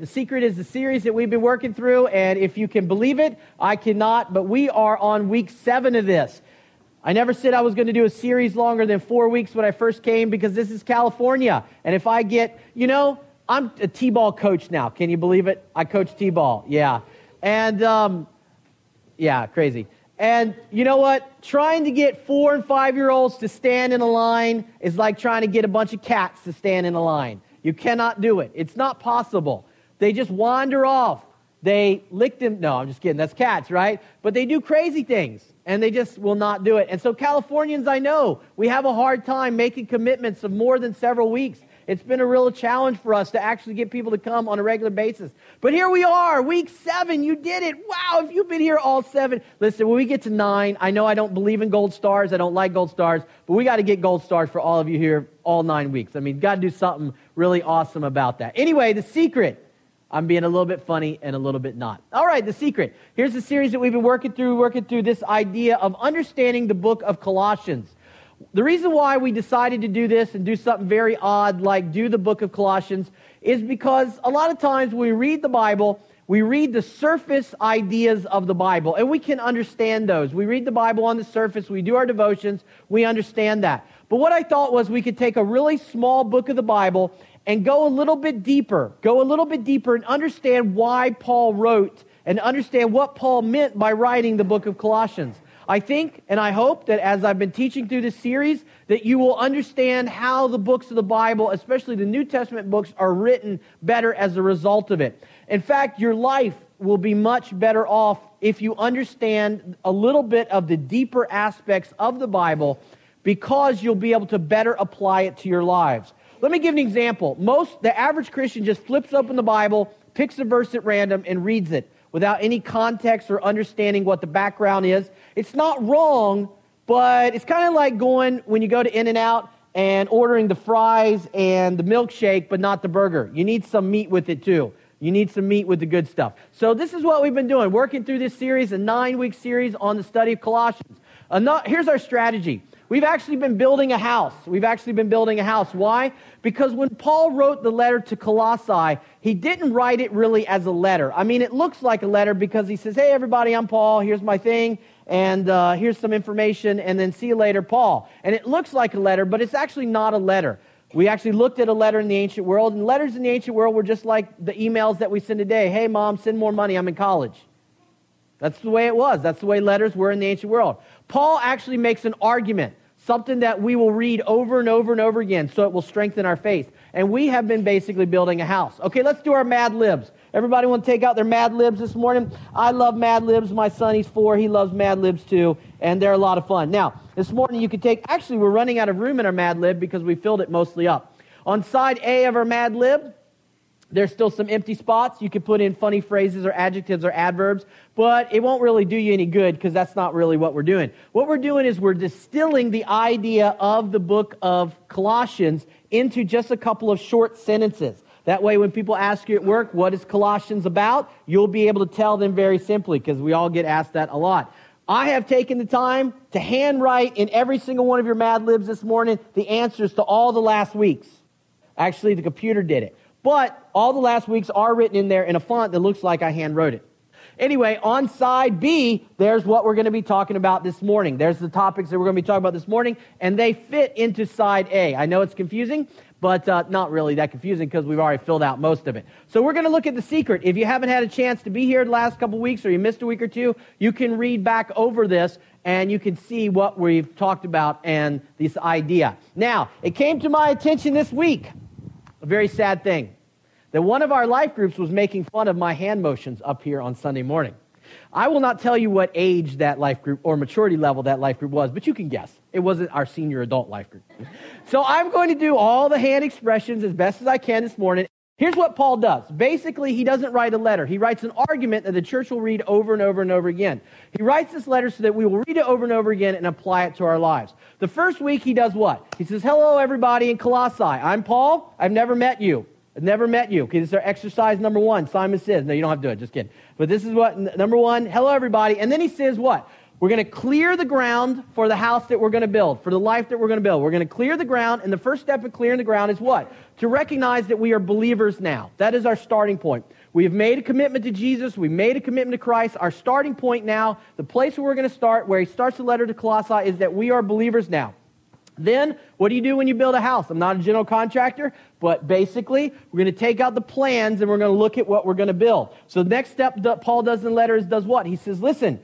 The Secret is the series that we've been working through, and if you can believe it, I cannot, but we are on week seven of this. I never said I was going to do a series longer than four weeks when I first came because this is California. And if I get, you know, I'm a T ball coach now. Can you believe it? I coach T ball. Yeah. And, um, yeah, crazy. And you know what? Trying to get four and five year olds to stand in a line is like trying to get a bunch of cats to stand in a line. You cannot do it. It's not possible. They just wander off. They lick them. No, I'm just kidding. That's cats, right? But they do crazy things and they just will not do it. And so, Californians, I know we have a hard time making commitments of more than several weeks. It's been a real challenge for us to actually get people to come on a regular basis. But here we are, week seven. You did it. Wow, if you've been here all seven. Listen, when we get to nine, I know I don't believe in gold stars. I don't like gold stars, but we got to get gold stars for all of you here all nine weeks. I mean, got to do something really awesome about that. Anyway, the secret. I'm being a little bit funny and a little bit not. All right, the secret. Here's the series that we've been working through, working through this idea of understanding the book of Colossians. The reason why we decided to do this and do something very odd, like do the book of Colossians, is because a lot of times when we read the Bible, we read the surface ideas of the Bible, and we can understand those. We read the Bible on the surface, we do our devotions, we understand that. But what I thought was we could take a really small book of the Bible and go a little bit deeper, go a little bit deeper and understand why Paul wrote and understand what Paul meant by writing the book of Colossians. I think and I hope that as I've been teaching through this series, that you will understand how the books of the Bible, especially the New Testament books, are written better as a result of it. In fact, your life will be much better off if you understand a little bit of the deeper aspects of the Bible because you'll be able to better apply it to your lives. Let me give an example. Most, the average Christian just flips open the Bible, picks a verse at random, and reads it without any context or understanding what the background is. It's not wrong, but it's kind of like going when you go to In N Out and ordering the fries and the milkshake, but not the burger. You need some meat with it too. You need some meat with the good stuff. So, this is what we've been doing, working through this series, a nine week series on the study of Colossians. Here's our strategy We've actually been building a house. We've actually been building a house. Why? Because when Paul wrote the letter to Colossae, he didn't write it really as a letter. I mean, it looks like a letter because he says, Hey, everybody, I'm Paul. Here's my thing. And uh, here's some information. And then see you later, Paul. And it looks like a letter, but it's actually not a letter. We actually looked at a letter in the ancient world, and letters in the ancient world were just like the emails that we send today. Hey, mom, send more money. I'm in college. That's the way it was. That's the way letters were in the ancient world. Paul actually makes an argument something that we will read over and over and over again so it will strengthen our faith. And we have been basically building a house. Okay, let's do our Mad Libs. Everybody want to take out their Mad Libs this morning? I love Mad Libs. My son, he's four. He loves Mad Libs too, and they're a lot of fun. Now, this morning you could take, actually, we're running out of room in our Mad Lib because we filled it mostly up. On side A of our Mad Lib, there's still some empty spots. You could put in funny phrases or adjectives or adverbs, but it won't really do you any good because that's not really what we're doing. What we're doing is we're distilling the idea of the book of Colossians into just a couple of short sentences. That way, when people ask you at work, what is Colossians about? You'll be able to tell them very simply because we all get asked that a lot. I have taken the time to handwrite in every single one of your Mad Libs this morning the answers to all the last weeks. Actually, the computer did it. But all the last weeks are written in there in a font that looks like I hand wrote it. Anyway, on side B, there's what we're going to be talking about this morning. There's the topics that we're going to be talking about this morning, and they fit into side A. I know it's confusing, but uh, not really that confusing because we've already filled out most of it. So we're going to look at the secret. If you haven't had a chance to be here the last couple weeks or you missed a week or two, you can read back over this and you can see what we've talked about and this idea. Now, it came to my attention this week a very sad thing that one of our life groups was making fun of my hand motions up here on Sunday morning. I will not tell you what age that life group or maturity level that life group was, but you can guess. It wasn't our senior adult life group. So I'm going to do all the hand expressions as best as I can this morning. Here's what Paul does. Basically, he doesn't write a letter. He writes an argument that the church will read over and over and over again. He writes this letter so that we will read it over and over again and apply it to our lives. The first week, he does what? He says, Hello, everybody in Colossae. I'm Paul. I've never met you. I've never met you. Okay, this is our exercise number one. Simon says, no, you don't have to do it. Just kidding. But this is what, number one, hello everybody. And then he says what? We're going to clear the ground for the house that we're going to build, for the life that we're going to build. We're going to clear the ground, and the first step of clearing the ground is what? To recognize that we are believers now. That is our starting point. We have made a commitment to Jesus. We made a commitment to Christ. Our starting point now, the place where we're going to start, where he starts the letter to Colossae, is that we are believers now. Then, what do you do when you build a house? I'm not a general contractor, but basically, we're going to take out the plans and we're going to look at what we're going to build. So, the next step that Paul does in the letter is does what? He says, listen,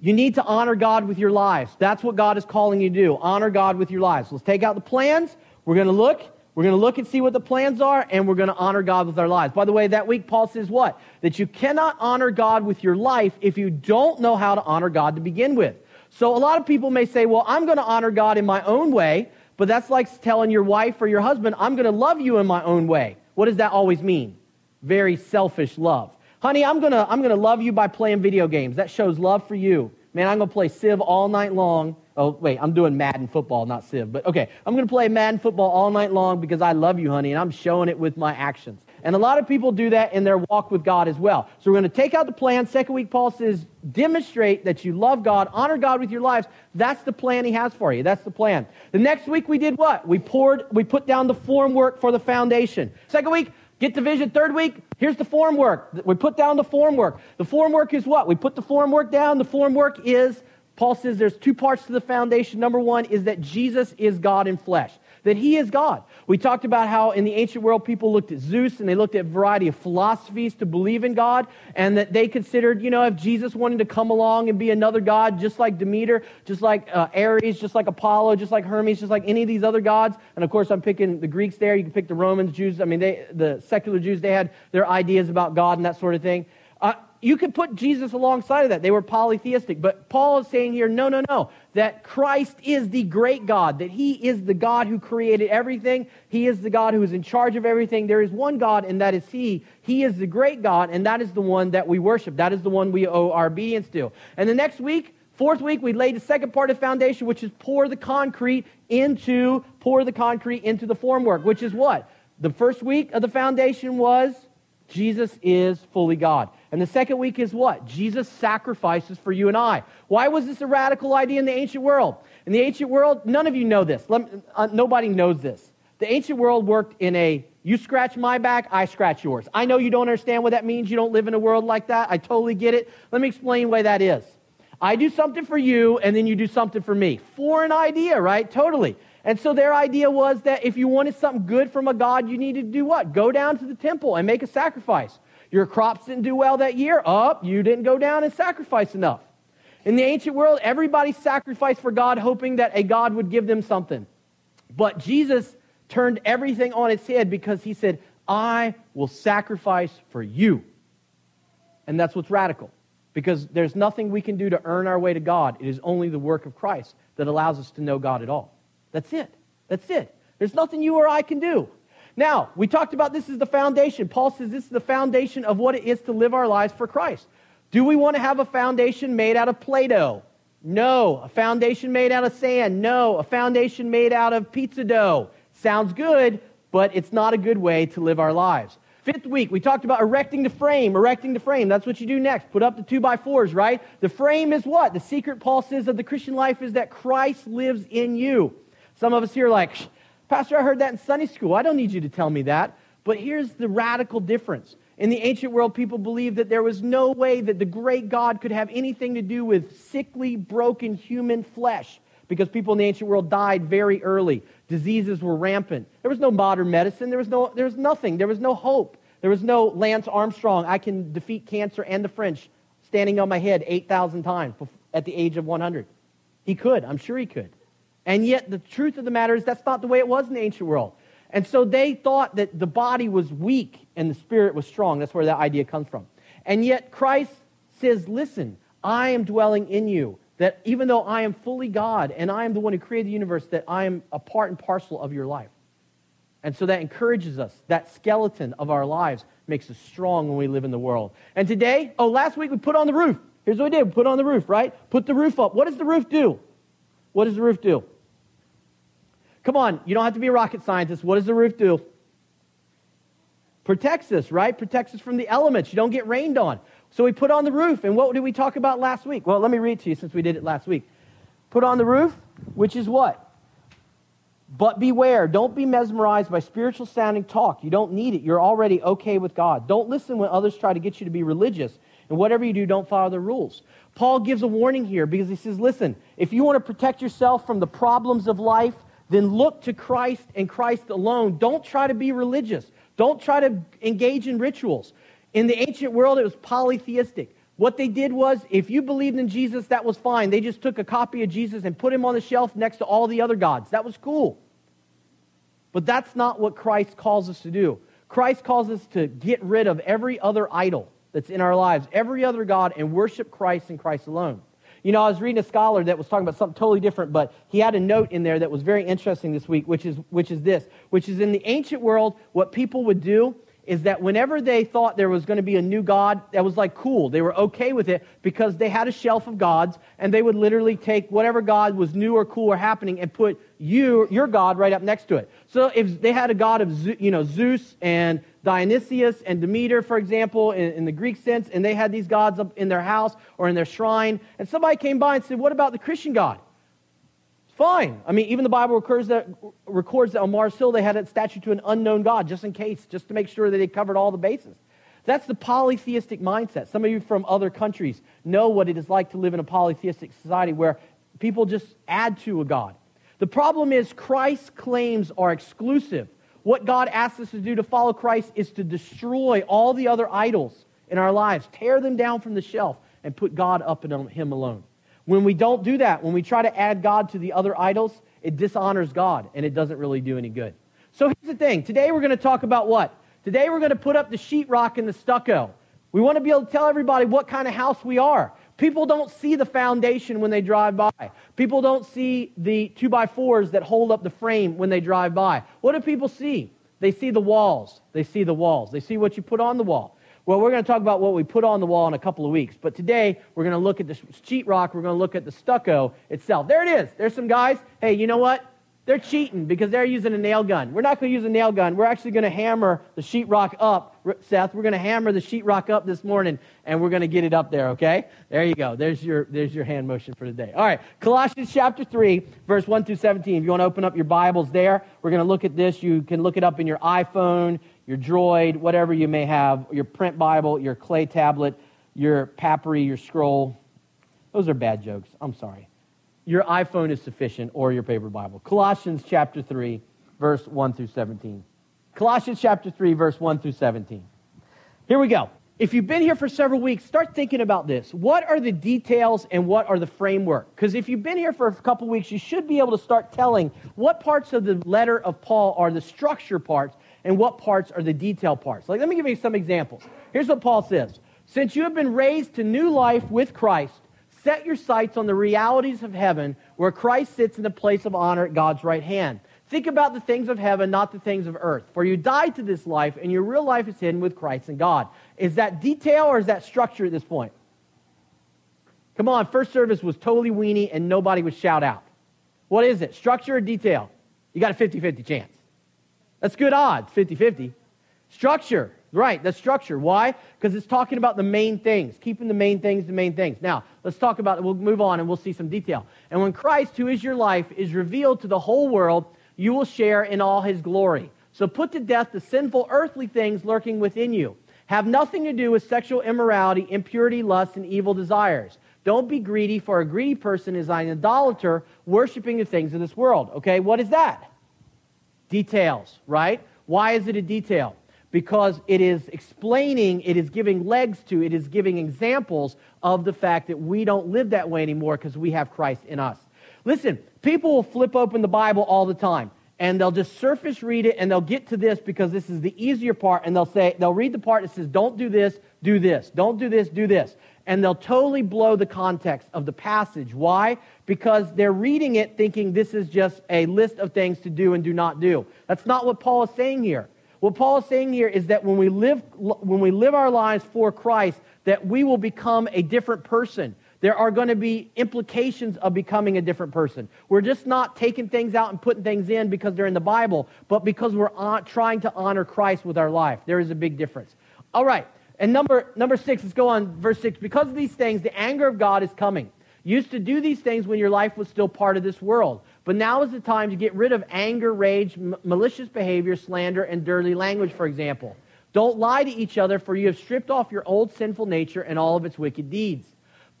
you need to honor God with your lives. That's what God is calling you to do. Honor God with your lives. Let's take out the plans. We're going to look. We're going to look and see what the plans are, and we're going to honor God with our lives. By the way, that week, Paul says what? That you cannot honor God with your life if you don't know how to honor God to begin with. So a lot of people may say, well, I'm going to honor God in my own way, but that's like telling your wife or your husband, I'm going to love you in my own way. What does that always mean? Very selfish love. Honey, I'm going to I'm going to love you by playing video games. That shows love for you. Man, I'm going to play Civ all night long. Oh, wait, I'm doing Madden football, not Civ. But okay, I'm going to play Madden football all night long because I love you, honey, and I'm showing it with my actions. And a lot of people do that in their walk with God as well. So we're going to take out the plan. Second week, Paul says, demonstrate that you love God, honor God with your lives. That's the plan he has for you. That's the plan. The next week, we did what? We poured, we put down the form work for the foundation. Second week, Get the vision. Third week, here's the form work. We put down the form work. The form work is what? We put the form work down. The form work is, Paul says there's two parts to the foundation. Number one is that Jesus is God in flesh that he is God. We talked about how in the ancient world people looked at Zeus and they looked at a variety of philosophies to believe in God, and that they considered, you know, if Jesus wanted to come along and be another God, just like Demeter, just like uh, Ares, just like Apollo, just like Hermes, just like any of these other gods, and of course I'm picking the Greeks there, you can pick the Romans, Jews, I mean, they, the secular Jews, they had their ideas about God and that sort of thing. Uh, you could put Jesus alongside of that. They were polytheistic. But Paul is saying here, no, no, no, that Christ is the great God, that he is the God who created everything. He is the God who is in charge of everything. There is one God, and that is he. He is the great God, and that is the one that we worship. That is the one we owe our obedience to. And the next week, Fourth week, we laid the second part of foundation, which is pour the concrete into, pour the concrete into the formwork, which is what? The first week of the foundation was Jesus is fully God. And the second week is what? Jesus sacrifices for you and I. Why was this a radical idea in the ancient world? In the ancient world, none of you know this. uh, nobody knows this. The ancient world worked in a you scratch my back, I scratch yours. I know you don't understand what that means. You don't live in a world like that. I totally get it. Let me explain why that is. I do something for you, and then you do something for me. Foreign idea, right? Totally. And so their idea was that if you wanted something good from a God, you needed to do what? Go down to the temple and make a sacrifice. Your crops didn't do well that year. Up, oh, you didn't go down and sacrifice enough. In the ancient world, everybody sacrificed for God, hoping that a God would give them something. But Jesus turned everything on its head because he said, I will sacrifice for you. And that's what's radical. Because there's nothing we can do to earn our way to God. It is only the work of Christ that allows us to know God at all. That's it. That's it. There's nothing you or I can do. Now, we talked about this is the foundation. Paul says this is the foundation of what it is to live our lives for Christ. Do we want to have a foundation made out of Play Doh? No. A foundation made out of sand? No. A foundation made out of pizza dough? Sounds good, but it's not a good way to live our lives. Fifth week, we talked about erecting the frame, erecting the frame. That's what you do next. Put up the two by fours, right? The frame is what? The secret, Paul says, of the Christian life is that Christ lives in you. Some of us here like, Pastor, I heard that in Sunday school. I don't need you to tell me that. But here's the radical difference. In the ancient world, people believed that there was no way that the great God could have anything to do with sickly, broken human flesh because people in the ancient world died very early. Diseases were rampant. There was no modern medicine. There was, no, there was nothing. There was no hope. There was no Lance Armstrong. I can defeat cancer and the French standing on my head 8,000 times at the age of 100. He could. I'm sure he could. And yet, the truth of the matter is that's not the way it was in the ancient world. And so they thought that the body was weak and the spirit was strong. That's where that idea comes from. And yet, Christ says, Listen, I am dwelling in you. That even though I am fully God and I am the one who created the universe, that I am a part and parcel of your life. And so that encourages us. That skeleton of our lives makes us strong when we live in the world. And today, oh, last week we put on the roof. Here's what we did we put on the roof, right? Put the roof up. What does the roof do? What does the roof do? Come on, you don't have to be a rocket scientist. What does the roof do? Protects us, right? Protects us from the elements. You don't get rained on. So we put on the roof. And what did we talk about last week? Well, let me read to you since we did it last week. Put on the roof, which is what? But beware, don't be mesmerized by spiritual sounding talk. You don't need it. You're already okay with God. Don't listen when others try to get you to be religious. And whatever you do, don't follow the rules. Paul gives a warning here because he says, listen, if you want to protect yourself from the problems of life, then look to Christ and Christ alone. Don't try to be religious. Don't try to engage in rituals. In the ancient world, it was polytheistic. What they did was, if you believed in Jesus, that was fine. They just took a copy of Jesus and put him on the shelf next to all the other gods. That was cool. But that's not what Christ calls us to do. Christ calls us to get rid of every other idol that's in our lives, every other God, and worship Christ and Christ alone. You know, I was reading a scholar that was talking about something totally different, but he had a note in there that was very interesting this week, which is, which is this, which is in the ancient world, what people would do is that whenever they thought there was going to be a new God, that was like cool. They were okay with it because they had a shelf of gods, and they would literally take whatever God was new or cool or happening and put you, your God, right up next to it. So if they had a God of, you know, Zeus and Dionysius and Demeter, for example, in, in the Greek sense, and they had these gods up in their house or in their shrine, and somebody came by and said, "What about the Christian God?" Fine. I mean, even the Bible records that, records that on Mars Hill they had a statue to an unknown God, just in case, just to make sure that they covered all the bases. That's the polytheistic mindset. Some of you from other countries know what it is like to live in a polytheistic society where people just add to a God. The problem is Christ's claims are exclusive. What God asks us to do to follow Christ is to destroy all the other idols in our lives, tear them down from the shelf, and put God up in Him alone. When we don't do that, when we try to add God to the other idols, it dishonors God and it doesn't really do any good. So here's the thing. Today we're going to talk about what? Today we're going to put up the sheetrock and the stucco. We want to be able to tell everybody what kind of house we are. People don't see the foundation when they drive by. People don't see the two by fours that hold up the frame when they drive by. What do people see? They see the walls. They see the walls. They see what you put on the wall. Well, we're going to talk about what we put on the wall in a couple of weeks. But today, we're going to look at the sheetrock. We're going to look at the stucco itself. There it is. There's some guys. Hey, you know what? They're cheating because they're using a nail gun. We're not going to use a nail gun. We're actually going to hammer the sheetrock up, Seth. We're going to hammer the sheetrock up this morning, and we're going to get it up there, okay? There you go. There's your, there's your hand motion for today. All right, Colossians chapter 3, verse 1 through 17. If you want to open up your Bibles there, we're going to look at this. You can look it up in your iPhone, your droid, whatever you may have, your print Bible, your clay tablet, your papyri, your scroll. Those are bad jokes. I'm sorry. Your iPhone is sufficient or your paper Bible. Colossians chapter 3, verse 1 through 17. Colossians chapter 3, verse 1 through 17. Here we go. If you've been here for several weeks, start thinking about this. What are the details and what are the framework? Because if you've been here for a couple weeks, you should be able to start telling what parts of the letter of Paul are the structure parts and what parts are the detail parts. Like, let me give you some examples. Here's what Paul says Since you have been raised to new life with Christ, set your sights on the realities of heaven, where Christ sits in the place of honor at God's right hand. Think about the things of heaven, not the things of earth. For you died to this life, and your real life is hidden with Christ and God. Is that detail or is that structure at this point? Come on, first service was totally weenie and nobody would shout out. What is it? Structure or detail? You got a 50 50 chance. That's good odds, 50 50. Structure, right, that's structure. Why? Because it's talking about the main things, keeping the main things the main things. Now, let's talk about, we'll move on and we'll see some detail. And when Christ, who is your life, is revealed to the whole world, you will share in all his glory. So put to death the sinful earthly things lurking within you. Have nothing to do with sexual immorality, impurity, lust, and evil desires. Don't be greedy, for a greedy person is an idolater, worshiping the things of this world. Okay, what is that? Details, right? Why is it a detail? Because it is explaining, it is giving legs to, it is giving examples of the fact that we don't live that way anymore because we have Christ in us. Listen, people will flip open the Bible all the time and they'll just surface read it and they'll get to this because this is the easier part and they'll say they'll read the part that says don't do this do this don't do this do this and they'll totally blow the context of the passage. Why? Because they're reading it thinking this is just a list of things to do and do not do. That's not what Paul is saying here. What Paul is saying here is that when we live, when we live our lives for Christ, that we will become a different person. There are going to be implications of becoming a different person. We're just not taking things out and putting things in because they're in the Bible, but because we're on, trying to honor Christ with our life. There is a big difference. All right. And number, number six, let's go on verse six. Because of these things, the anger of God is coming. Used to do these things when your life was still part of this world. But now is the time to get rid of anger, rage, m- malicious behavior, slander, and dirty language, for example. Don't lie to each other, for you have stripped off your old sinful nature and all of its wicked deeds.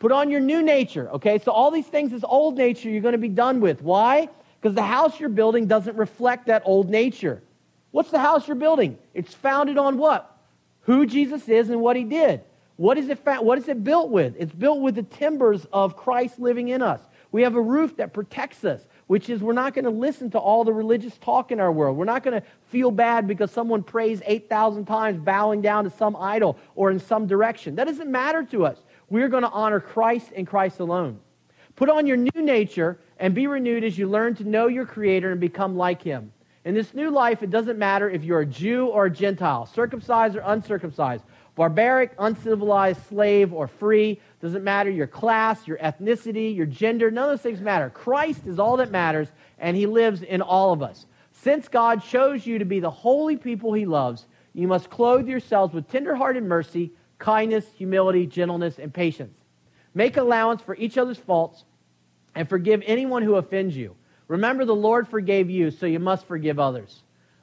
Put on your new nature, okay? So all these things, this old nature, you're going to be done with. Why? Because the house you're building doesn't reflect that old nature. What's the house you're building? It's founded on what? Who Jesus is and what he did. What is it, fa- what is it built with? It's built with the timbers of Christ living in us. We have a roof that protects us, which is we're not going to listen to all the religious talk in our world. We're not going to feel bad because someone prays 8,000 times bowing down to some idol or in some direction. That doesn't matter to us. We're going to honor Christ and Christ alone. Put on your new nature and be renewed as you learn to know your Creator and become like Him. In this new life, it doesn't matter if you're a Jew or a Gentile, circumcised or uncircumcised, barbaric, uncivilized, slave, or free. Doesn't matter your class, your ethnicity, your gender. None of those things matter. Christ is all that matters, and He lives in all of us. Since God chose you to be the holy people He loves, you must clothe yourselves with tenderhearted mercy kindness, humility, gentleness, and patience. Make allowance for each other's faults and forgive anyone who offends you. Remember, the Lord forgave you, so you must forgive others.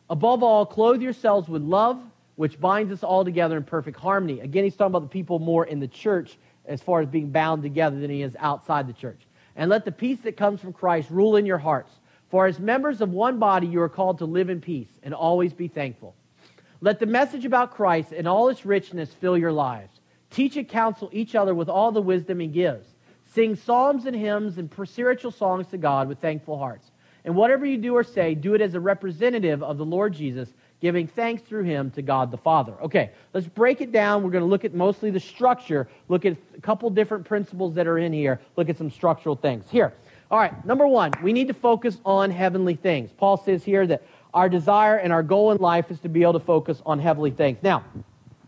Above all, clothe yourselves with love, which binds us all together in perfect harmony. Again, he's talking about the people more in the church as far as being bound together than he is outside the church. And let the peace that comes from Christ rule in your hearts. For as members of one body, you are called to live in peace and always be thankful. Let the message about Christ and all its richness fill your lives. Teach and counsel each other with all the wisdom he gives. Sing psalms and hymns and spiritual songs to God with thankful hearts. And whatever you do or say, do it as a representative of the Lord Jesus, giving thanks through him to God the Father. Okay, let's break it down. We're going to look at mostly the structure, look at a couple different principles that are in here, look at some structural things. Here, all right, number one, we need to focus on heavenly things. Paul says here that our desire and our goal in life is to be able to focus on heavenly things. Now,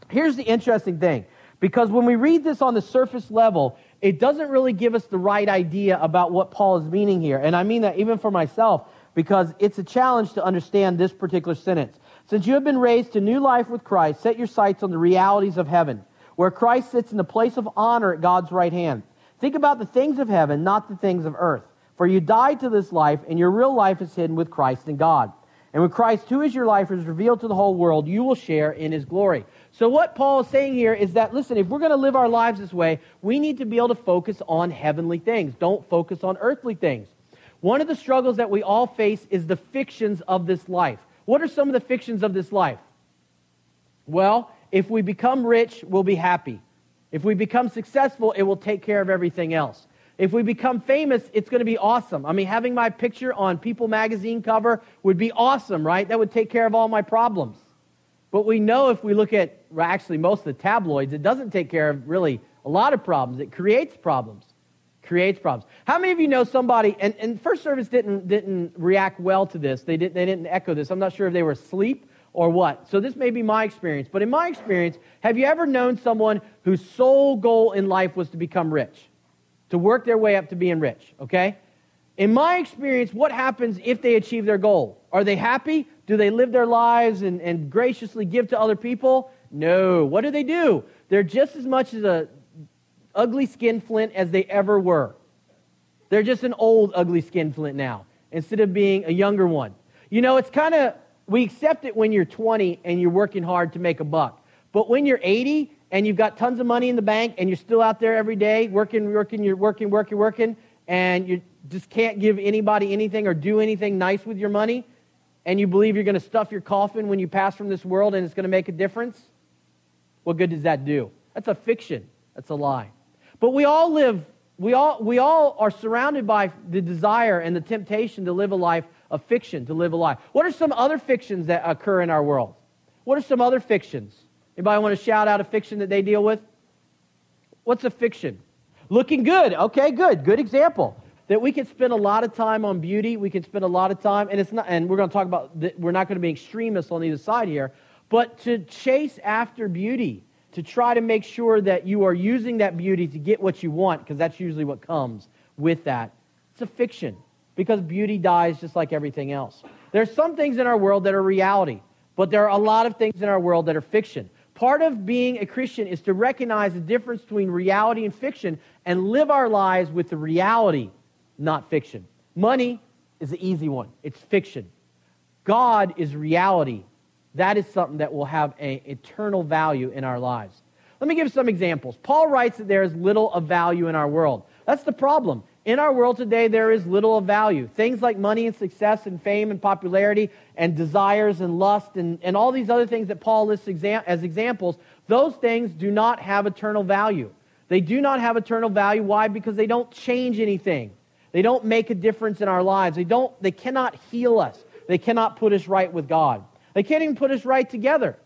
here's the interesting thing because when we read this on the surface level, it doesn't really give us the right idea about what Paul is meaning here. And I mean that even for myself because it's a challenge to understand this particular sentence. Since you have been raised to new life with Christ, set your sights on the realities of heaven, where Christ sits in the place of honor at God's right hand. Think about the things of heaven, not the things of earth. For you died to this life, and your real life is hidden with Christ in God. And when Christ, who is your life, is revealed to the whole world, you will share in his glory. So, what Paul is saying here is that, listen, if we're going to live our lives this way, we need to be able to focus on heavenly things. Don't focus on earthly things. One of the struggles that we all face is the fictions of this life. What are some of the fictions of this life? Well, if we become rich, we'll be happy. If we become successful, it will take care of everything else. If we become famous, it's going to be awesome. I mean, having my picture on People magazine cover would be awesome, right? That would take care of all my problems. But we know if we look at well, actually most of the tabloids, it doesn't take care of really a lot of problems. It creates problems. Creates problems. How many of you know somebody, and, and First Service didn't, didn't react well to this. They didn't, they didn't echo this. I'm not sure if they were asleep or what. So this may be my experience. But in my experience, have you ever known someone whose sole goal in life was to become rich? to work their way up to being rich, okay? In my experience, what happens if they achieve their goal? Are they happy? Do they live their lives and, and graciously give to other people? No. What do they do? They're just as much as a ugly skinflint as they ever were. They're just an old ugly skinflint now instead of being a younger one. You know, it's kind of, we accept it when you're 20 and you're working hard to make a buck. But when you're 80 and you've got tons of money in the bank and you're still out there every day working, working, you're working, working, working, and you just can't give anybody anything or do anything nice with your money, and you believe you're going to stuff your coffin when you pass from this world and it's going to make a difference, what good does that do? That's a fiction. That's a lie. But we all live, we all, we all are surrounded by the desire and the temptation to live a life of fiction, to live a life. What are some other fictions that occur in our world? What are some other fictions? Anybody want to shout out a fiction that they deal with? What's a fiction? Looking good. Okay, good. Good example. That we can spend a lot of time on beauty. We can spend a lot of time, and it's not. And we're going to talk about. We're not going to be extremists on either side here, but to chase after beauty to try to make sure that you are using that beauty to get what you want, because that's usually what comes with that. It's a fiction because beauty dies just like everything else. There's some things in our world that are reality, but there are a lot of things in our world that are fiction. Part of being a Christian is to recognize the difference between reality and fiction and live our lives with the reality, not fiction. Money is the easy one, it's fiction. God is reality. That is something that will have an eternal value in our lives. Let me give some examples. Paul writes that there is little of value in our world. That's the problem. In our world today, there is little of value. Things like money and success and fame and popularity and desires and lust and, and all these other things that Paul lists exam- as examples, those things do not have eternal value. They do not have eternal value. Why? Because they don't change anything. They don't make a difference in our lives. They, don't, they cannot heal us. They cannot put us right with God. They can't even put us right together.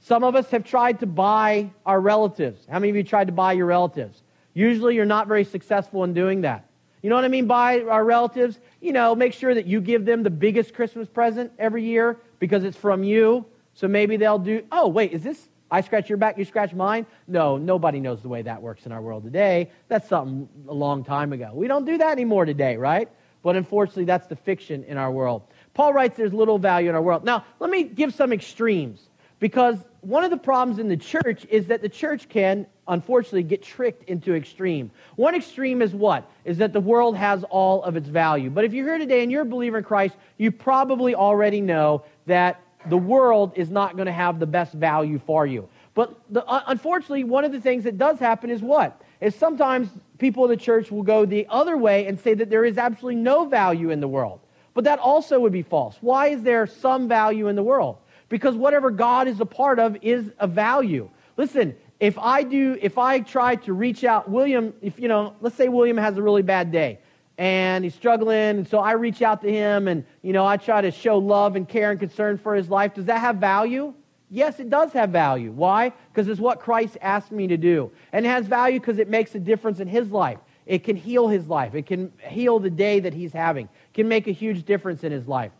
Some of us have tried to buy our relatives. How many of you tried to buy your relatives? Usually you're not very successful in doing that. You know what I mean by our relatives? You know, make sure that you give them the biggest Christmas present every year because it's from you. So maybe they'll do, oh, wait, is this I scratch your back, you scratch mine? No, nobody knows the way that works in our world today. That's something a long time ago. We don't do that anymore today, right? But unfortunately, that's the fiction in our world. Paul writes there's little value in our world. Now, let me give some extremes because one of the problems in the church is that the church can unfortunately get tricked into extreme. One extreme is what? Is that the world has all of its value. But if you're here today and you're a believer in Christ, you probably already know that the world is not going to have the best value for you. But the, uh, unfortunately, one of the things that does happen is what? Is sometimes people in the church will go the other way and say that there is absolutely no value in the world. But that also would be false. Why is there some value in the world? Because whatever God is a part of is a value. Listen, if I do, if I try to reach out, William, if you know, let's say William has a really bad day and he's struggling, and so I reach out to him and you know I try to show love and care and concern for his life. Does that have value? Yes, it does have value. Why? Because it's what Christ asked me to do. And it has value because it makes a difference in his life. It can heal his life. It can heal the day that he's having. It can make a huge difference in his life.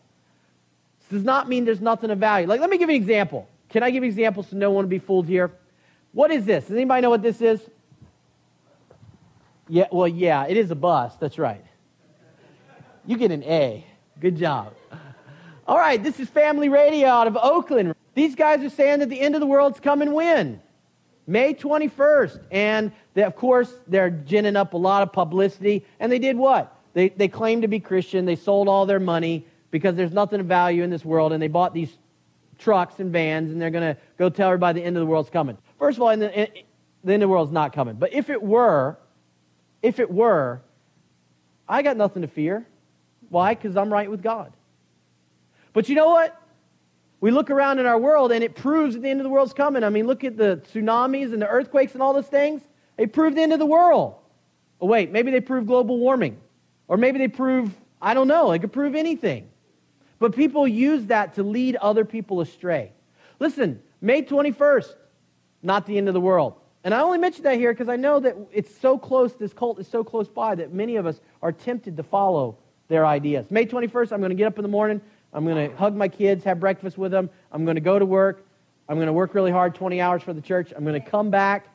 This does not mean there's nothing of value. Like, let me give you an example. Can I give examples so no one will be fooled here? What is this? Does anybody know what this is? Yeah, well, yeah, it is a bus. That's right. You get an A. Good job. All right, this is Family Radio out of Oakland. These guys are saying that the end of the world's coming when? May 21st. And they, of course, they're ginning up a lot of publicity. And they did what? They, they claimed to be Christian. They sold all their money because there's nothing of value in this world. And they bought these trucks and vans, and they're going to go tell everybody the end of the world's coming. First of all, in the, in, the end of the world's not coming. But if it were, if it were, I got nothing to fear. Why? Because I'm right with God. But you know what? We look around in our world and it proves that the end of the world's coming. I mean, look at the tsunamis and the earthquakes and all those things. They prove the end of the world. Oh, wait, maybe they prove global warming. Or maybe they prove, I don't know, they could prove anything. But people use that to lead other people astray. Listen, May 21st, not the end of the world. And I only mention that here because I know that it's so close, this cult is so close by that many of us are tempted to follow their ideas. May 21st, I'm going to get up in the morning. I'm going to hug my kids, have breakfast with them. I'm going to go to work. I'm going to work really hard, 20 hours for the church. I'm going to come back,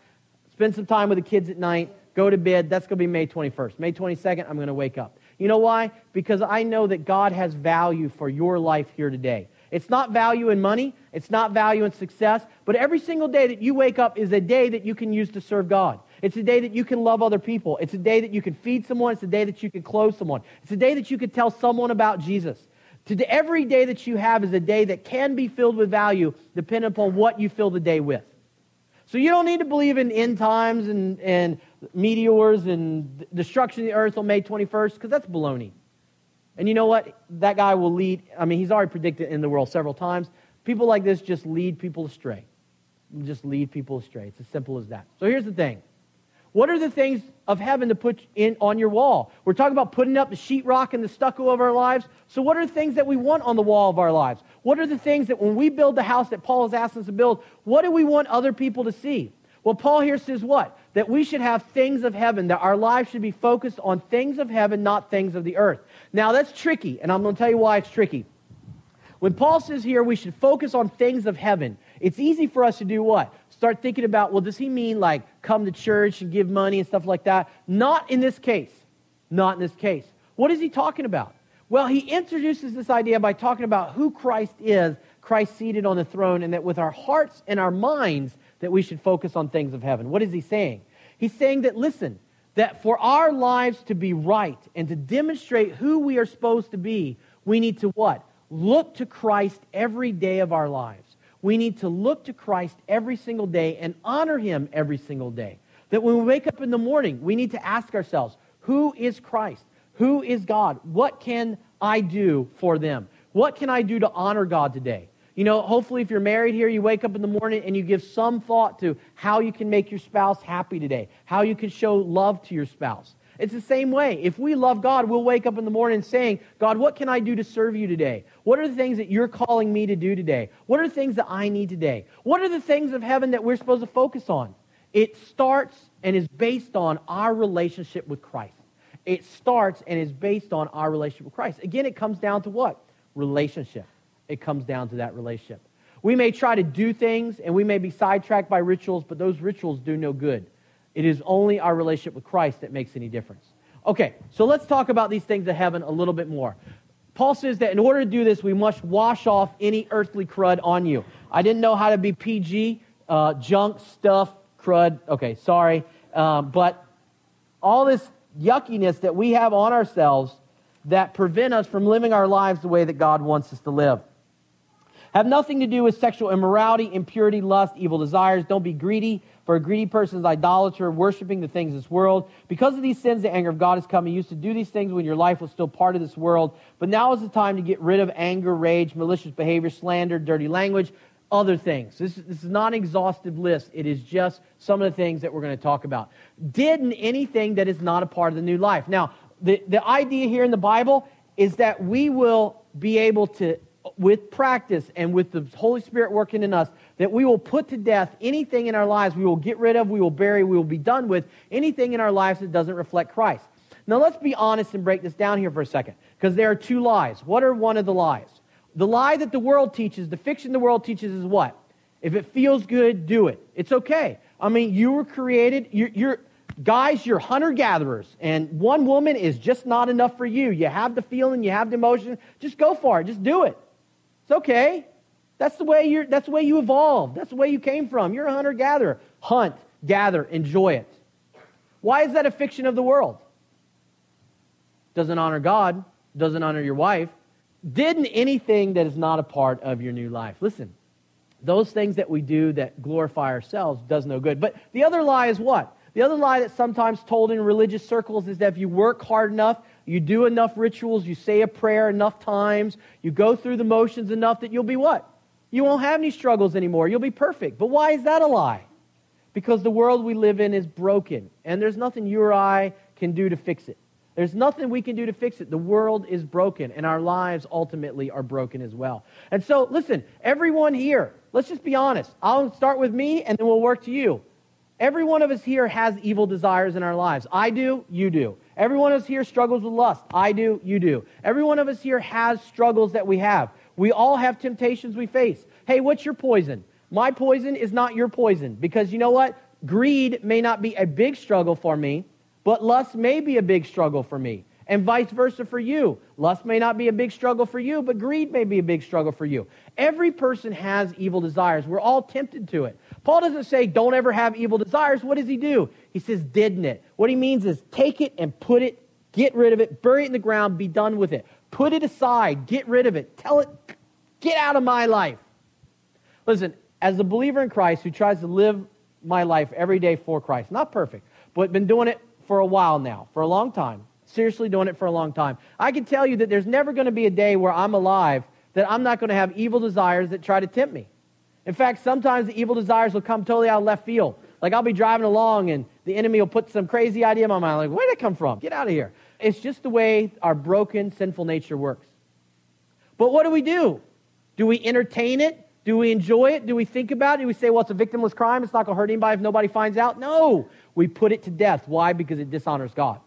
spend some time with the kids at night, go to bed. That's going to be May 21st. May 22nd, I'm going to wake up. You know why? Because I know that God has value for your life here today. It's not value in money, it's not value in success, but every single day that you wake up is a day that you can use to serve God. It's a day that you can love other people. It's a day that you can feed someone. It's a day that you can clothe someone. It's a day that you can tell someone about Jesus. Today, every day that you have is a day that can be filled with value depending upon what you fill the day with. So you don't need to believe in end times and, and meteors and destruction of the earth on May 21st because that's baloney. And you know what? That guy will lead, I mean, he's already predicted in the world several times. People like this just lead people astray. Just lead people astray. It's as simple as that. So here's the thing what are the things of heaven to put in on your wall? We're talking about putting up the sheetrock and the stucco of our lives. So, what are the things that we want on the wall of our lives? What are the things that when we build the house that Paul is asking us to build, what do we want other people to see? Well, Paul here says what? That we should have things of heaven, that our lives should be focused on things of heaven, not things of the earth. Now, that's tricky, and I'm going to tell you why it's tricky. When Paul says here we should focus on things of heaven, it's easy for us to do what? Start thinking about, well, does he mean like come to church and give money and stuff like that? Not in this case. Not in this case. What is he talking about? Well, he introduces this idea by talking about who Christ is, Christ seated on the throne, and that with our hearts and our minds, that we should focus on things of heaven. What is he saying? He's saying that, listen, that for our lives to be right and to demonstrate who we are supposed to be, we need to what? Look to Christ every day of our lives. We need to look to Christ every single day and honor him every single day. That when we wake up in the morning, we need to ask ourselves, who is Christ? Who is God? What can I do for them? What can I do to honor God today? You know, hopefully, if you're married here, you wake up in the morning and you give some thought to how you can make your spouse happy today, how you can show love to your spouse. It's the same way. If we love God, we'll wake up in the morning saying, God, what can I do to serve you today? What are the things that you're calling me to do today? What are the things that I need today? What are the things of heaven that we're supposed to focus on? It starts and is based on our relationship with Christ. It starts and is based on our relationship with Christ. Again, it comes down to what? Relationship. It comes down to that relationship. We may try to do things and we may be sidetracked by rituals, but those rituals do no good. It is only our relationship with Christ that makes any difference. Okay, so let's talk about these things of heaven a little bit more. Paul says that in order to do this, we must wash off any earthly crud on you. I didn't know how to be PG, uh, junk, stuff, crud. Okay, sorry. Um, but all this yuckiness that we have on ourselves that prevent us from living our lives the way that God wants us to live. Have nothing to do with sexual immorality, impurity, lust, evil desires. Don't be greedy, for a greedy person is idolater, worshiping the things of this world. Because of these sins, the anger of God is coming. You used to do these things when your life was still part of this world. But now is the time to get rid of anger, rage, malicious behavior, slander, dirty language, other things. This, this is not an exhaustive list. It is just some of the things that we're going to talk about. Did anything that is not a part of the new life. Now, the, the idea here in the Bible is that we will be able to with practice and with the Holy Spirit working in us, that we will put to death anything in our lives we will get rid of, we will bury, we will be done with, anything in our lives that doesn't reflect Christ. Now, let's be honest and break this down here for a second, because there are two lies. What are one of the lies? The lie that the world teaches, the fiction the world teaches is what? If it feels good, do it. It's okay. I mean, you were created, you're, you're guys, you're hunter gatherers, and one woman is just not enough for you. You have the feeling, you have the emotion, just go for it, just do it. It's okay. That's the way you're that's the way you evolved. That's the way you came from. You're a hunter gatherer. Hunt, gather, enjoy it. Why is that a fiction of the world? Doesn't honor God, doesn't honor your wife. Didn't anything that is not a part of your new life. Listen, those things that we do that glorify ourselves does no good. But the other lie is what? The other lie that's sometimes told in religious circles is that if you work hard enough, you do enough rituals, you say a prayer enough times, you go through the motions enough that you'll be what? You won't have any struggles anymore. You'll be perfect. But why is that a lie? Because the world we live in is broken, and there's nothing you or I can do to fix it. There's nothing we can do to fix it. The world is broken, and our lives ultimately are broken as well. And so, listen, everyone here, let's just be honest. I'll start with me, and then we'll work to you. Every one of us here has evil desires in our lives. I do, you do. Every one of us here struggles with lust. I do, you do. Every one of us here has struggles that we have. We all have temptations we face. Hey, what's your poison? My poison is not your poison because you know what? Greed may not be a big struggle for me, but lust may be a big struggle for me. And vice versa for you. Lust may not be a big struggle for you, but greed may be a big struggle for you. Every person has evil desires. We're all tempted to it. Paul doesn't say don't ever have evil desires. What does he do? He says didn't it. What he means is take it and put it, get rid of it, bury it in the ground, be done with it. Put it aside, get rid of it. Tell it, get out of my life. Listen, as a believer in Christ who tries to live my life every day for Christ, not perfect, but been doing it for a while now, for a long time, seriously doing it for a long time, I can tell you that there's never going to be a day where I'm alive that I'm not going to have evil desires that try to tempt me. In fact, sometimes the evil desires will come totally out of left field. Like I'll be driving along and the enemy will put some crazy idea in my mind. Like, where did it come from? Get out of here. It's just the way our broken, sinful nature works. But what do we do? Do we entertain it? Do we enjoy it? Do we think about it? Do we say, well, it's a victimless crime. It's not going to hurt anybody if nobody finds out? No. We put it to death. Why? Because it dishonors God.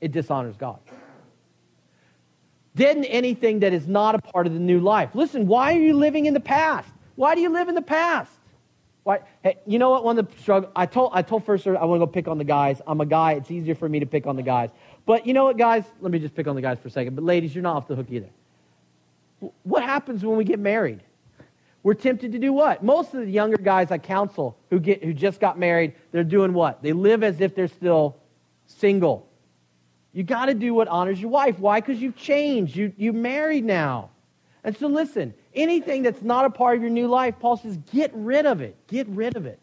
It dishonors God. Didn't anything that is not a part of the new life. Listen, why are you living in the past? Why do you live in the past? Why? Hey, you know what? One of the struggle. I told I told first I want to go pick on the guys. I'm a guy. It's easier for me to pick on the guys. But you know what, guys? Let me just pick on the guys for a second. But ladies, you're not off the hook either. What happens when we get married? We're tempted to do what? Most of the younger guys I counsel who get who just got married, they're doing what? They live as if they're still single. You got to do what honors your wife. Why? Because you've changed. You you married now. And so listen, anything that's not a part of your new life, Paul says, get rid of it. Get rid of it.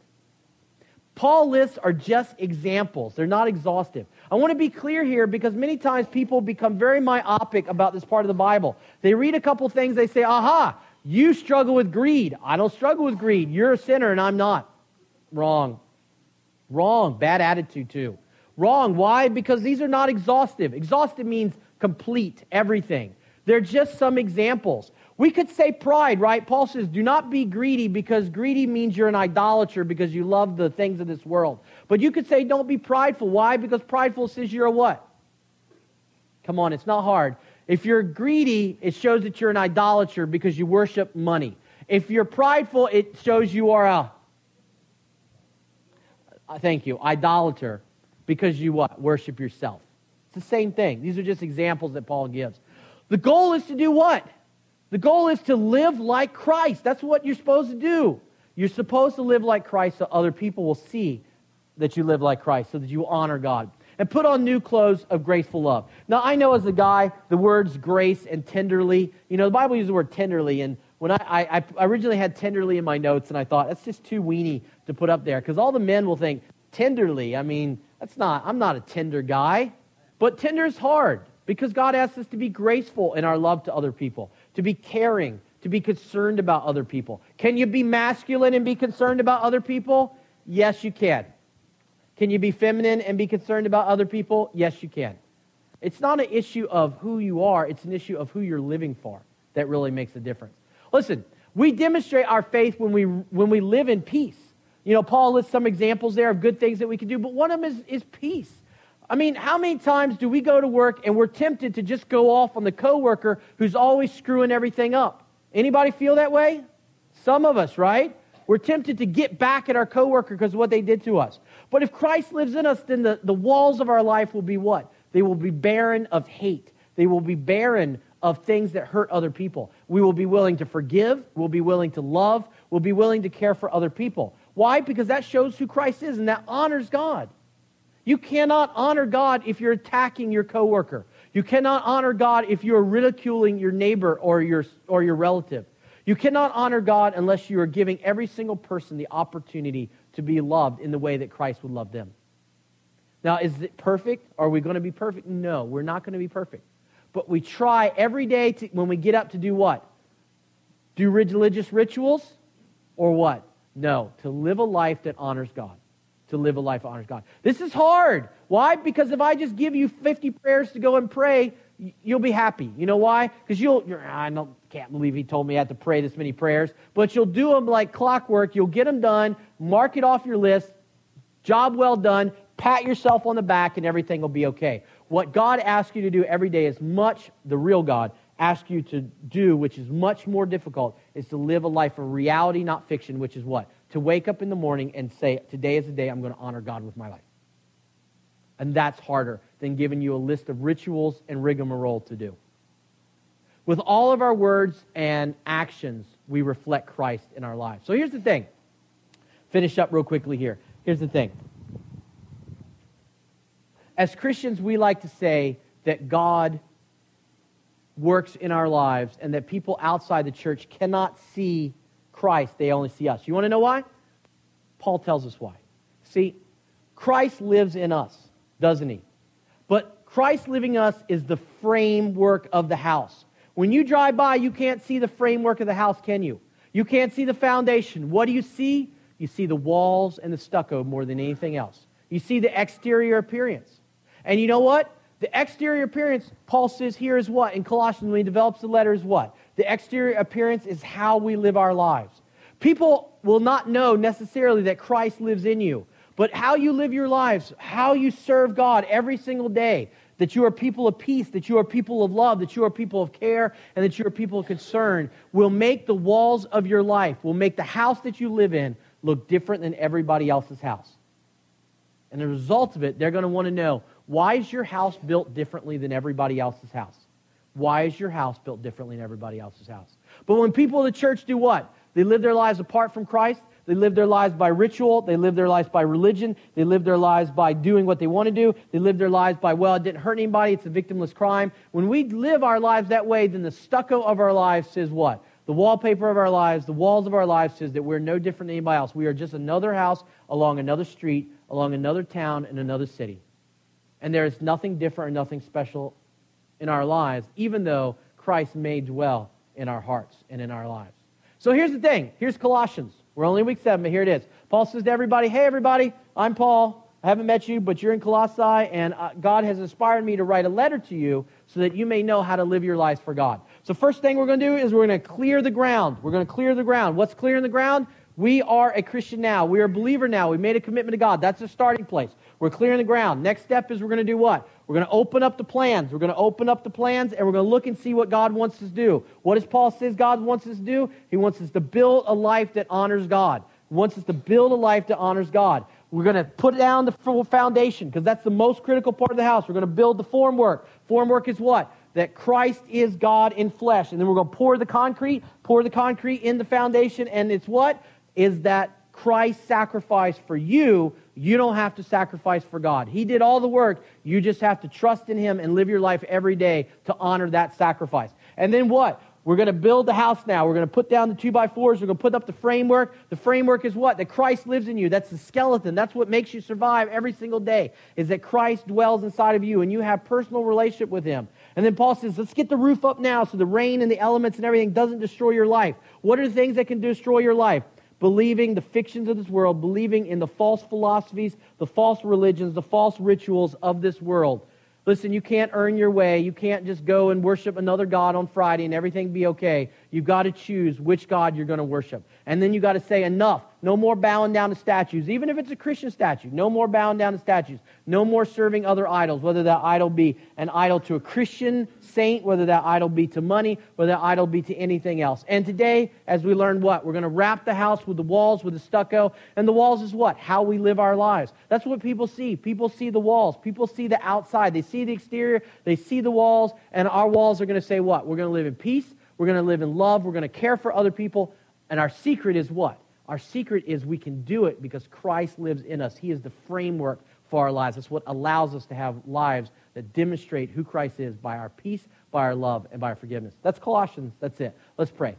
Paul lists are just examples. They're not exhaustive. I want to be clear here because many times people become very myopic about this part of the Bible. They read a couple things, they say, aha, you struggle with greed. I don't struggle with greed. You're a sinner and I'm not. Wrong. Wrong. Bad attitude, too. Wrong. Why? Because these are not exhaustive. Exhaustive means complete, everything. They're just some examples. We could say pride, right? Paul says, do not be greedy because greedy means you're an idolater because you love the things of this world. But you could say, don't be prideful. Why? Because prideful says you're a what? Come on, it's not hard. If you're greedy, it shows that you're an idolater because you worship money. If you're prideful, it shows you are a, thank you, idolater because you what? Worship yourself. It's the same thing. These are just examples that Paul gives. The goal is to do what? The goal is to live like Christ. That's what you're supposed to do. You're supposed to live like Christ so other people will see that you live like Christ, so that you honor God. And put on new clothes of graceful love. Now, I know as a guy, the words grace and tenderly, you know, the Bible uses the word tenderly, and when I, I, I originally had tenderly in my notes, and I thought, that's just too weeny to put up there, because all the men will think, tenderly, I mean, that's not, I'm not a tender guy. But tender is hard, because God asks us to be graceful in our love to other people to be caring, to be concerned about other people. Can you be masculine and be concerned about other people? Yes, you can. Can you be feminine and be concerned about other people? Yes, you can. It's not an issue of who you are, it's an issue of who you're living for that really makes a difference. Listen, we demonstrate our faith when we, when we live in peace. You know, Paul lists some examples there of good things that we can do, but one of them is, is peace. I mean, how many times do we go to work and we're tempted to just go off on the coworker who's always screwing everything up? Anybody feel that way? Some of us, right? We're tempted to get back at our coworker because of what they did to us. But if Christ lives in us, then the, the walls of our life will be what? They will be barren of hate. They will be barren of things that hurt other people. We will be willing to forgive. We'll be willing to love. We'll be willing to care for other people. Why? Because that shows who Christ is and that honors God. You cannot honor God if you're attacking your coworker. You cannot honor God if you're ridiculing your neighbor or your, or your relative. You cannot honor God unless you are giving every single person the opportunity to be loved in the way that Christ would love them. Now, is it perfect? Are we going to be perfect? No, we're not going to be perfect. But we try every day to, when we get up to do what? Do religious rituals? Or what? No, to live a life that honors God to live a life that honors God. This is hard. Why? Because if I just give you 50 prayers to go and pray, you'll be happy. You know why? Because you'll, ah, I don't, can't believe he told me I had to pray this many prayers, but you'll do them like clockwork. You'll get them done, mark it off your list, job well done, pat yourself on the back, and everything will be okay. What God asks you to do every day is much, the real God asks you to do, which is much more difficult, is to live a life of reality, not fiction, which is what? to wake up in the morning and say, Today is the day I'm going to honor God with my life. And that's harder than giving you a list of rituals and rigmarole to do. With all of our words and actions, we reflect Christ in our lives. So here's the thing. Finish up real quickly here. Here's the thing. As Christians, we like to say that God works in our lives and that people outside the church cannot see Christ, they only see us. You want to know why? Paul tells us why. See, Christ lives in us, doesn't he? But Christ living in us is the framework of the house. When you drive by, you can't see the framework of the house, can you? You can't see the foundation. What do you see? You see the walls and the stucco more than anything else. You see the exterior appearance. And you know what? The exterior appearance, Paul says here is what? In Colossians, when he develops the letter, is what? The exterior appearance is how we live our lives. People will not know necessarily that Christ lives in you, but how you live your lives, how you serve God every single day, that you are people of peace, that you are people of love, that you are people of care, and that you are people of concern will make the walls of your life, will make the house that you live in look different than everybody else's house. And the result of it, they're going to want to know why is your house built differently than everybody else's house? Why is your house built differently than everybody else's house? But when people in the church do what? They live their lives apart from Christ. They live their lives by ritual. They live their lives by religion. They live their lives by doing what they want to do. They live their lives by, well, it didn't hurt anybody. It's a victimless crime. When we live our lives that way, then the stucco of our lives says what? The wallpaper of our lives, the walls of our lives says that we're no different than anybody else. We are just another house along another street, along another town, in another city. And there is nothing different or nothing special in our lives, even though Christ may dwell in our hearts and in our lives. So here's the thing. Here's Colossians. We're only week seven, but here it is. Paul says to everybody, Hey, everybody, I'm Paul. I haven't met you, but you're in Colossae, and uh, God has inspired me to write a letter to you so that you may know how to live your lives for God. So, first thing we're going to do is we're going to clear the ground. We're going to clear the ground. What's clearing the ground? We are a Christian now. We are a believer now. We made a commitment to God. That's the starting place. We're clearing the ground. Next step is we're going to do what? We're going to open up the plans. We're going to open up the plans and we're going to look and see what God wants us to do. What does Paul says God wants us to do? He wants us to build a life that honors God. He wants us to build a life that honors God. We're going to put down the foundation because that's the most critical part of the house. We're going to build the formwork. Formwork is what? That Christ is God in flesh. And then we're going to pour the concrete, pour the concrete in the foundation. And it's what? Is that Christ sacrificed for you. You don't have to sacrifice for God. He did all the work. You just have to trust in Him and live your life every day to honor that sacrifice. And then what? We're going to build the house now. We're going to put down the two by fours. We're going to put up the framework. The framework is what? That Christ lives in you. That's the skeleton. That's what makes you survive every single day, is that Christ dwells inside of you and you have personal relationship with him. And then Paul says, let's get the roof up now so the rain and the elements and everything doesn't destroy your life. What are the things that can destroy your life? Believing the fictions of this world, believing in the false philosophies, the false religions, the false rituals of this world. Listen, you can't earn your way. You can't just go and worship another God on Friday and everything be okay. You've got to choose which God you're going to worship. And then you've got to say, enough. No more bowing down to statues, even if it's a Christian statue. No more bowing down to statues. No more serving other idols, whether that idol be an idol to a Christian saint, whether that idol be to money, whether that idol be to anything else. And today, as we learn what? We're going to wrap the house with the walls, with the stucco. And the walls is what? How we live our lives. That's what people see. People see the walls. People see the outside. They see the exterior. They see the walls. And our walls are going to say what? We're going to live in peace. We're going to live in love. We're going to care for other people. And our secret is what? Our secret is we can do it because Christ lives in us. He is the framework for our lives. That's what allows us to have lives that demonstrate who Christ is by our peace, by our love, and by our forgiveness. That's Colossians. That's it. Let's pray.